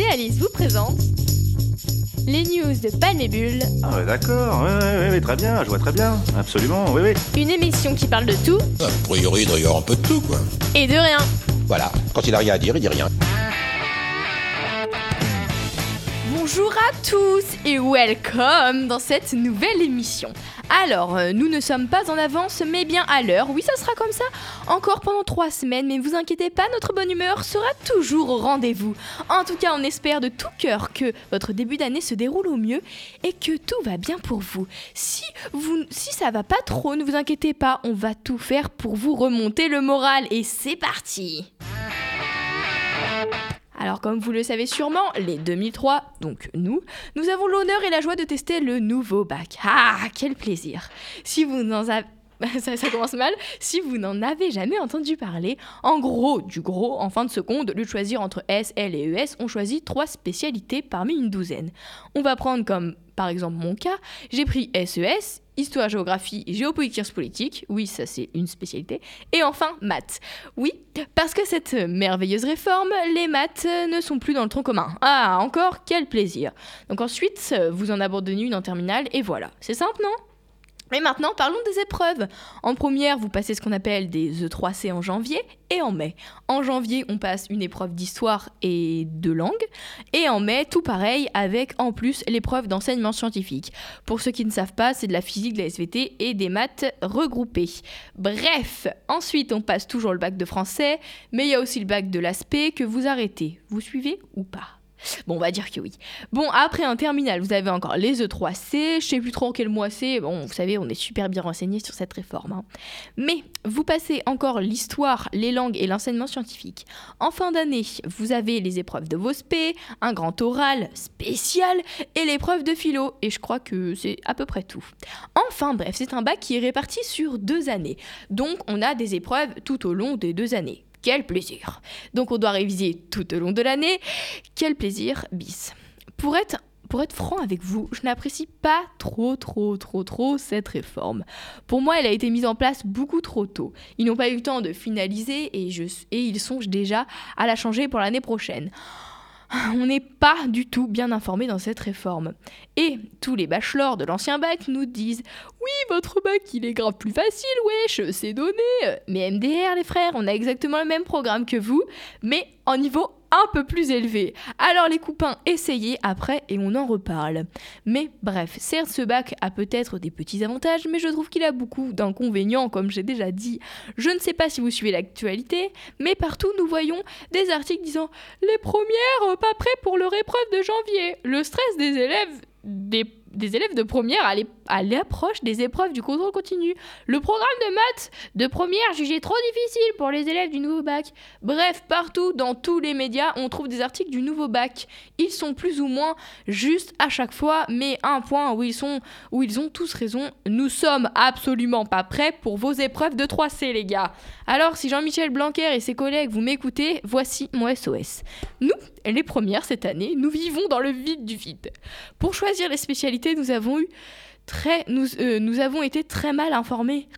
et Alice vous présentent les news de Palmébule. Ah ouais, d'accord, ouais, ouais, ouais, très bien, je vois très bien, absolument, oui, oui. Une émission qui parle de tout A priori, il doit y avoir un peu de tout, quoi. et de rien. Voilà, quand il a rien à dire, il dit rien. Bonjour à tous et welcome dans cette nouvelle émission. Alors, euh, nous ne sommes pas en avance, mais bien à l'heure. Oui, ça sera comme ça encore pendant trois semaines, mais ne vous inquiétez pas, notre bonne humeur sera toujours au rendez-vous. En tout cas, on espère de tout cœur que votre début d'année se déroule au mieux et que tout va bien pour vous. Si, vous, si ça va pas trop, ne vous inquiétez pas, on va tout faire pour vous remonter le moral et c'est parti alors comme vous le savez sûrement, les 2003, donc nous, nous avons l'honneur et la joie de tester le nouveau bac. Ah, quel plaisir Si vous n'en avez... Ça, commence mal. Si vous n'en avez jamais entendu parler, en gros, du gros, en fin de seconde, lieu de choisir entre S, L et ES, on choisit trois spécialités parmi une douzaine. On va prendre comme, par exemple, mon cas, j'ai pris SES, Histoire, géographie, géopolitique, sciences politiques. Oui, ça c'est une spécialité. Et enfin, maths. Oui, parce que cette merveilleuse réforme, les maths ne sont plus dans le tronc commun. Ah, encore, quel plaisir. Donc ensuite, vous en abandonnez une en terminale et voilà. C'est simple, non? Mais maintenant, parlons des épreuves. En première, vous passez ce qu'on appelle des E3C en janvier et en mai. En janvier, on passe une épreuve d'histoire et de langue. Et en mai, tout pareil, avec en plus l'épreuve d'enseignement scientifique. Pour ceux qui ne savent pas, c'est de la physique, de la SVT et des maths regroupées. Bref, ensuite, on passe toujours le bac de français, mais il y a aussi le bac de l'aspect que vous arrêtez. Vous suivez ou pas? Bon, on va dire que oui. Bon, après un terminal, vous avez encore les E3C. Je sais plus trop en quel mois c'est. Bon, vous savez, on est super bien renseigné sur cette réforme. hein. Mais vous passez encore l'histoire, les langues et l'enseignement scientifique. En fin d'année, vous avez les épreuves de vos spé, un grand oral spécial et l'épreuve de philo. Et je crois que c'est à peu près tout. Enfin, bref, c'est un bac qui est réparti sur deux années. Donc, on a des épreuves tout au long des deux années. Quel plaisir Donc on doit réviser tout au long de l'année. Quel plaisir bis. Pour être franc avec vous, je n'apprécie pas trop, trop, trop, trop cette réforme. Pour moi, elle a été mise en place beaucoup trop tôt. Ils n'ont pas eu le temps de finaliser et, et ils songent déjà à la changer pour l'année prochaine. On n'est pas du tout bien informé dans cette réforme. Et tous les bachelors de l'ancien bac nous disent Oui, votre bac, il est grave plus facile, wesh, c'est donné. Mais MDR, les frères, on a exactement le même programme que vous, mais en niveau un peu plus élevé. Alors les copains, essayez après et on en reparle. Mais bref, certes ce bac a peut-être des petits avantages, mais je trouve qu'il a beaucoup d'inconvénients comme j'ai déjà dit. Je ne sais pas si vous suivez l'actualité, mais partout nous voyons des articles disant les premières euh, pas prêts pour leur épreuve de janvier. Le stress des élèves des, des élèves de première à l'approche des épreuves du contrôle continu. Le programme de maths de première jugé trop difficile pour les élèves du nouveau bac. Bref, partout dans tous les médias, on trouve des articles du nouveau bac. Ils sont plus ou moins justes à chaque fois, mais un point où ils sont où ils ont tous raison. Nous sommes absolument pas prêts pour vos épreuves de 3C, les gars. Alors, si Jean-Michel Blanquer et ses collègues vous m'écoutez, voici mon SOS. Nous, les premières cette année, nous vivons dans le vide du vide. Pour choisir les spécialités, nous avons euh, nous avons été très mal informés.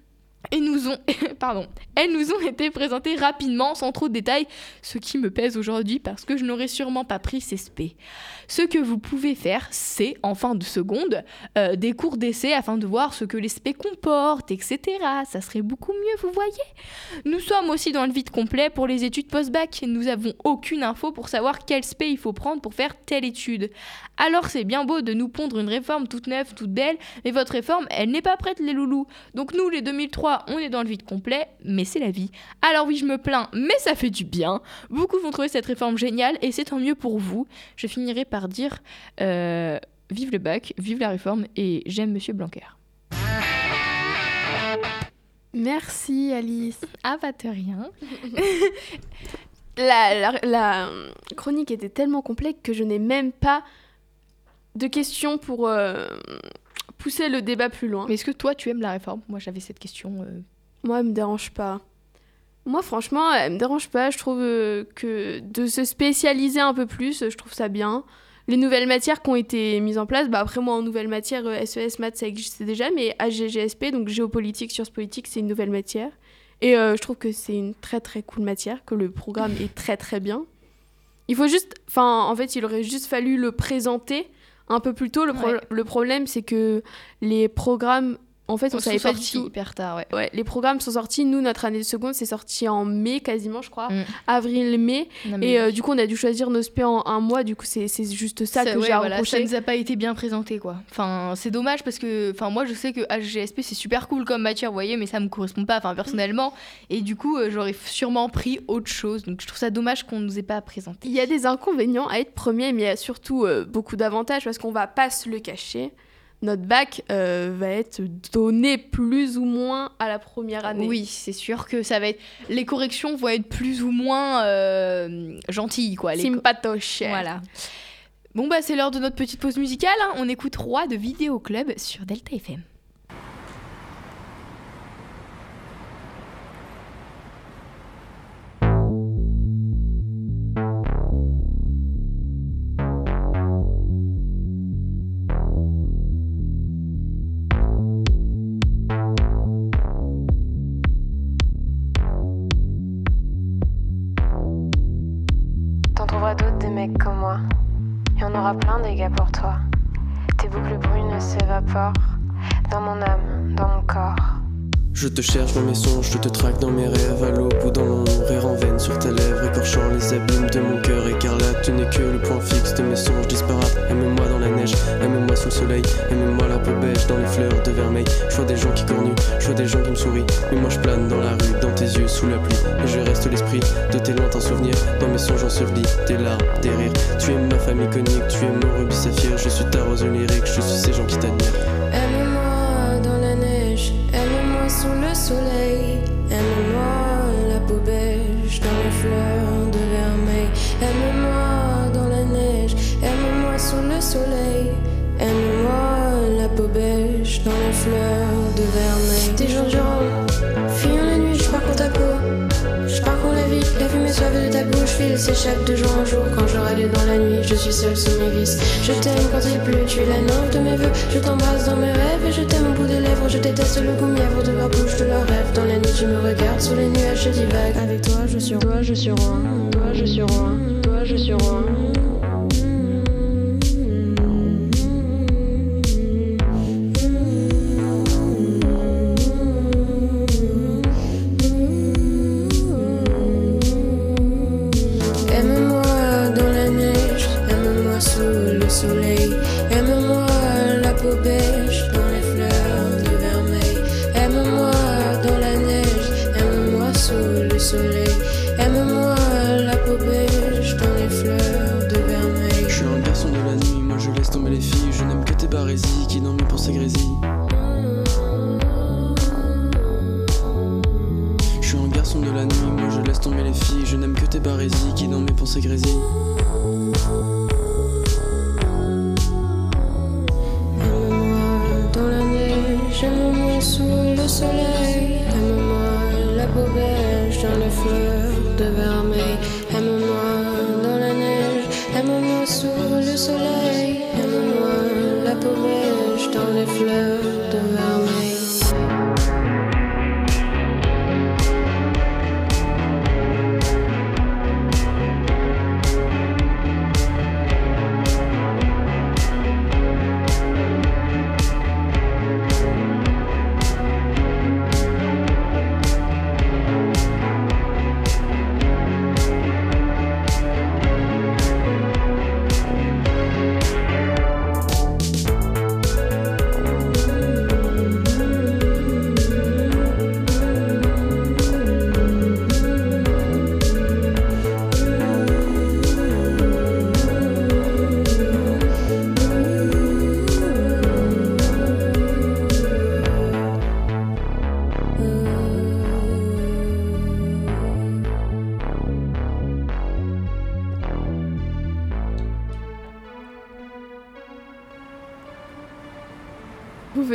Et nous ont, pardon, elles nous ont été présentées rapidement, sans trop de détails, ce qui me pèse aujourd'hui parce que je n'aurais sûrement pas pris ces spé. Ce que vous pouvez faire, c'est, en fin de seconde, euh, des cours d'essai afin de voir ce que les spé comportent, etc. Ça serait beaucoup mieux, vous voyez Nous sommes aussi dans le vide complet pour les études post-bac. Nous avons aucune info pour savoir quel spé il faut prendre pour faire telle étude. Alors c'est bien beau de nous pondre une réforme toute neuve, toute belle, mais votre réforme, elle n'est pas prête, les loulous. Donc nous, les 2003, on est dans le vide complet, mais c'est la vie. Alors oui, je me plains, mais ça fait du bien. Beaucoup vont trouver cette réforme géniale, et c'est tant mieux pour vous. Je finirai par dire euh, vive le bac, vive la réforme, et j'aime Monsieur Blanquer. Merci Alice. Ah, pas de rien. La, la- la, euh, chronique était tellement complexe que je n'ai même pas de questions pour euh, pousser le débat plus loin. Mais est-ce que toi, tu aimes la réforme? Moi, j'avais cette question. euh, Moi, elle me dérange pas. Moi, franchement, elle me dérange pas. Je trouve euh, que de se spécialiser un peu plus, je trouve ça bien. Les nouvelles matières qui ont été mises en place, bah après moi en nouvelle matière, euh, SES, maths, ça existait déjà, mais AGGSP, donc géopolitique, sciences politiques, c'est une nouvelle matière. Et euh, je trouve que c'est une très très cool matière, que le programme est très très bien. Il faut juste. Enfin, en fait, il aurait juste fallu le présenter un peu plus tôt. Le, pro- Ouais. le problème, c'est que les programmes. En fait, on Sont savait pas du sortis tout. hyper tard, ouais. Ouais, les programmes sont sortis. Nous, notre année de seconde, c'est sorti en mai quasiment, je crois. Mm. Avril-mai. Et euh, du coup, on a dû choisir nos spé en un mois. Du coup, c'est juste ça, que ouais, j'ai voilà, ça nous a pas été bien présenté quoi. Enfin, c'est dommage parce que enfin moi je sais que HGSP c'est super cool comme matière, vous voyez, mais ça me correspond pas enfin personnellement et du coup euh, j'aurais sûrement pris autre chose. Donc je trouve ça dommage qu'on nous ait pas présenté. Il y a des inconvénients à être premier, mais il y a surtout euh, beaucoup d'avantages parce qu'on va pas se le cacher. Notre bac euh, va être donné plus ou moins à la première année. Oui, c'est sûr que ça va être les corrections vont être plus ou moins euh, gentilles quoi. Les Sympatoche. Voilà. Bon bah c'est l'heure de notre petite pause musicale. hein. On écoute Roi de Vidéo Club sur Delta FM. Te cherche dans mes songes, je te traque dans mes rêves, à l'aube ou dans rire en veine sur tes lèvres, écorchant les abîmes de mon cœur écarlate. Tu n'es que le point fixe de mes songes disparates. Aime-moi dans la neige, aime-moi sous le soleil, aime-moi la peau beige dans les fleurs de vermeil. Je vois des gens qui cornuent, je vois des gens qui me sourient, mais moi je plane dans la rue, dans tes yeux sous la pluie, et je reste l'esprit de tes lointains souvenirs, dans mes songes ensevelis, tes larmes, tes rires. Tu es ma famille conique, tu es mon rubis saphir, je suis ta rose lyrique, je suis ces gens qui t'admirent. Soleil, aime-moi la peau beige dans les fleurs de vermeil. Des jours durant, fuyant la nuit, je parcours ta peau. Je parcours la ville, la fumée suave de ta bouche file, s'échappe de jour en jour quand je râle dans la nuit. Je suis seule sous mes vices. Je t'aime quand il pleut, tu es la nymphe de mes voeux. Je t'embrasse dans mes rêves et je t'aime au bout des lèvres. Je déteste le goût mièvre de ma bouche, de leurs rêves. Dans la nuit, tu me regardes sous les nuages, je divague. Avec toi, je suis roi, je suis roi. Toi, je suis roi. Toi, je suis roi. Aime-moi la peau beige dans les fleurs de vermeil. Je suis un garçon de la nuit, moi je laisse tomber les filles, je n'aime que tes barésies qui dans mes pensées grésillent. Je suis un garçon de la nuit, moi je laisse tomber les filles, je n'aime que tes barésies qui dans mes pensées grésillent. Beige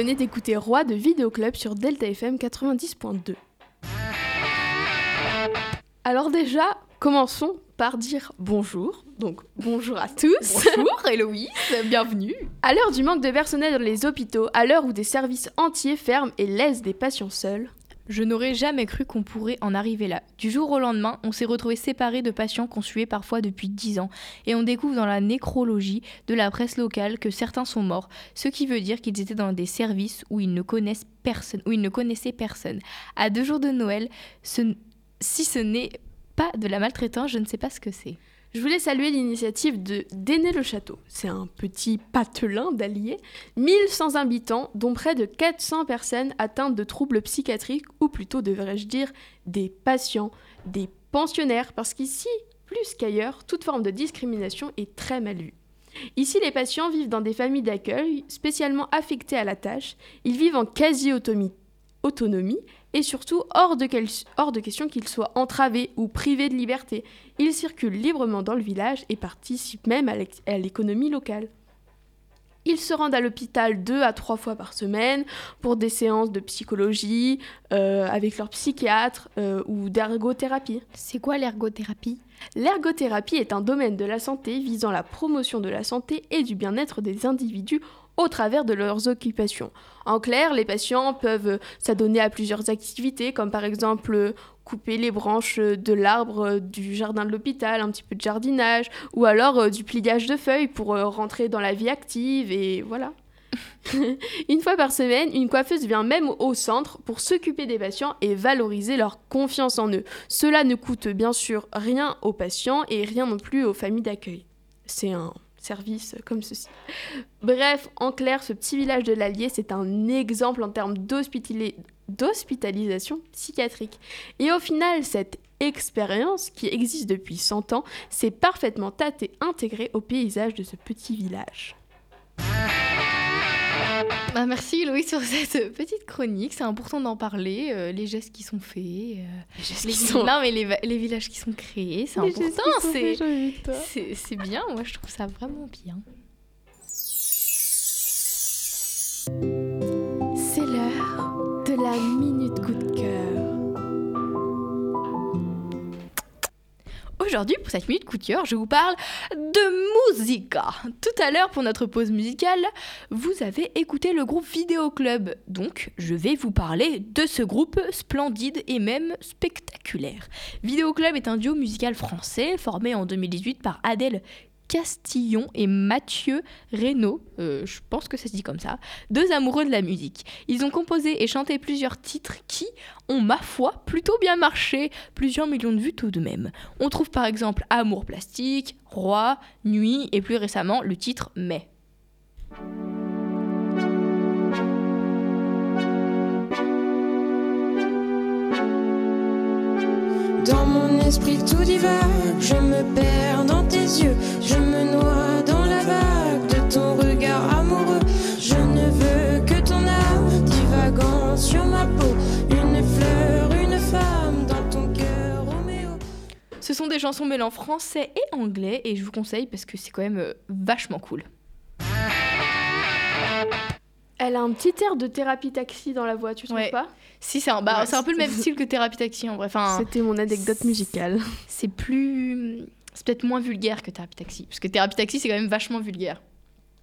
venez d'écouter Roi de Vidéo Club sur Delta FM 90.2. Alors déjà, commençons par dire bonjour. Donc bonjour à tous. Bonjour Héloïse, bienvenue. À l'heure du manque de personnel dans les hôpitaux, à l'heure où des services entiers ferment et laissent des patients seuls, Je n'aurais jamais cru qu'on pourrait en arriver là. Du jour au lendemain, on s'est retrouvés séparés de patients qu'on suivait parfois depuis 10 ans, et on découvre dans la nécrologie de la presse locale que certains sont morts, ce qui veut dire qu'ils étaient dans des services où ils ne connaissent personne, où ils ne connaissaient personne. À deux jours de Noël, si ce n'est pas de la maltraitance, je ne sais pas ce que c'est. Je voulais saluer l'initiative de Déné-le-Château. C'est un petit patelin d'Allier, 1100 habitants, dont près de 400 personnes atteintes de troubles psychiatriques, ou plutôt devrais-je dire des patients, des pensionnaires, parce qu'ici, plus qu'ailleurs, toute forme de discrimination est très mal vue. Ici, les patients vivent dans des familles d'accueil spécialement affectées à la tâche. Ils vivent en quasi-autonomie autonomie et surtout hors de, quel- hors de question qu'ils soient entravés ou privés de liberté. Ils circulent librement dans le village et participent même à l'économie locale. Ils se rendent à l'hôpital deux à trois fois par semaine pour des séances de psychologie euh, avec leur psychiatre euh, ou d'ergothérapie. C'est quoi l'ergothérapie? L'ergothérapie est un domaine de la santé visant la promotion de la santé et du bien-être des individus au travers de leurs occupations. En clair, les patients peuvent s'adonner à plusieurs activités, comme par exemple euh, couper les branches de l'arbre euh, du jardin de l'hôpital, un petit peu de jardinage, ou alors euh, du pliage de feuilles pour rentrer dans la vie active, et voilà. une fois par semaine, une coiffeuse vient même au centre pour s'occuper des patients et valoriser leur confiance en eux. Cela ne coûte bien sûr rien aux patients et rien non plus aux familles d'accueil. C'est un comme ceci. Bref, en clair, ce petit village de l'Allier, c'est un exemple en termes d'hospitali- d'hospitalisation psychiatrique. Et au final, cette expérience, qui existe depuis 100 ans, s'est parfaitement tâtée intégrée au paysage de ce petit village. Bah, merci Loïc sur cette petite chronique. C'est important d'en parler. euh, les gestes qui sont faits. euh, les... Non, mais les, villages qui sont créés, c'est important. C'est bien, moi je trouve ça vraiment bien. C'est l'heure de la minute coup de cœur. Aujourd'hui, pour cette minute cœur, je vous parle de musica. Tout à l'heure, pour notre pause musicale, vous avez écouté le groupe Vidéo Club. Donc, je vais vous parler de ce groupe splendide et même spectaculaire. Vidéo Club est un duo musical français formé en 2018 par Adèle Castillon et Mathieu Reynaud, euh, je pense que ça se dit comme ça, deux amoureux de la musique. Ils ont composé et chanté plusieurs titres qui ont, ma foi, plutôt bien marché, plusieurs millions de vues tout de même. On trouve par exemple Amour plastique, Roi, Nuit et plus récemment le titre Mais. Esprit tout divague, je me perds dans tes yeux, je me noie dans la vague de ton regard amoureux. Je ne veux que ton âme divagant sur ma peau, une fleur, une femme dans ton cœur, Roméo. Ce sont des chansons mêlant français et anglais et je vous conseille parce que c'est quand même euh, vachement cool. Elle a un petit air de thérapie taxi dans la voix, tu trouves Ouais. pas? Si, c'est un, bah, Ouais, c'est un peu le même style que Thérapie Taxi en vrai. Enfin, C'était mon anecdote musicale. c'est plus. C'est peut-être moins vulgaire que Thérapie Taxi. Parce que Thérapie Taxi, c'est quand même vachement vulgaire.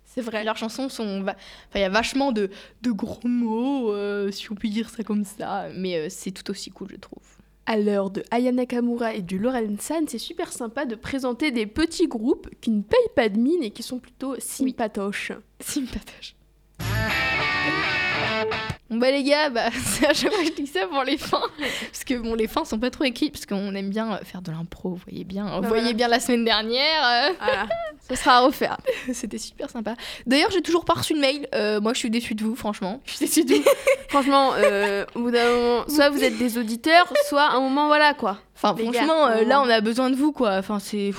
C'est vrai. Leurs chansons sont. Enfin, il y a vachement de, de gros mots, euh, si on peut dire ça comme ça. Mais euh, c'est tout aussi cool, je trouve. À l'heure de Aya Nakamura et du Lauren San, c'est super sympa de présenter des petits groupes qui ne payent pas de mine et qui sont plutôt sympatoches. Sympatoche. Bon bah les gars, bah, c'est à chaque fois que je dis ça pour les fins. Parce que bon, les fins sont pas trop écrites, parce qu'on aime bien euh, faire de l'impro, vous voyez bien. Vous voyez voilà. bien la semaine dernière. euh, Voilà, ce sera à refaire. C'était super sympa. D'ailleurs, j'ai toujours pas reçu de mail. Euh, moi, je suis déçue de vous, franchement. Je suis déçue de vous. Franchement, euh, au bout d'un moment, soit vous êtes des auditeurs, soit à un moment, voilà quoi. Enfin, Les franchement, gars, euh, là, on a besoin de vous, quoi. Enfin, c'est.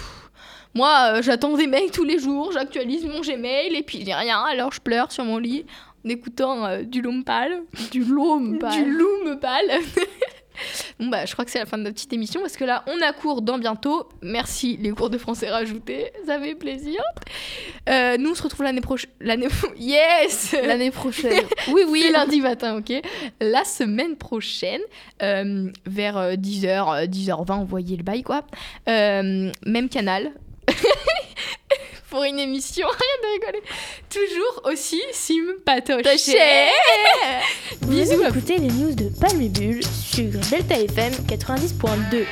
Moi, euh, j'attends des mails tous les jours, j'actualise mon Gmail et puis j'ai rien, alors je pleure sur mon lit écoutant euh, du Lompal. Du loom, pas. Du Loom pâle. bon, bah, je crois que c'est la fin de notre petite émission parce que là, on a cours dans bientôt. Merci, les cours de français rajoutés, ça fait plaisir. Euh, nous, on se retrouve l'année prochaine. L'année. Yes L'année prochaine. Oui, oui. lundi matin, ok? La semaine prochaine, euh, vers 10h, 10h20, envoyez le bail, quoi. Euh, même canal. Pour une émission. Rien de rigoler. Toujours aussi sympatoche. Vous Bisous écoutez les news de Palme Bulle sur Delta FM 90.2.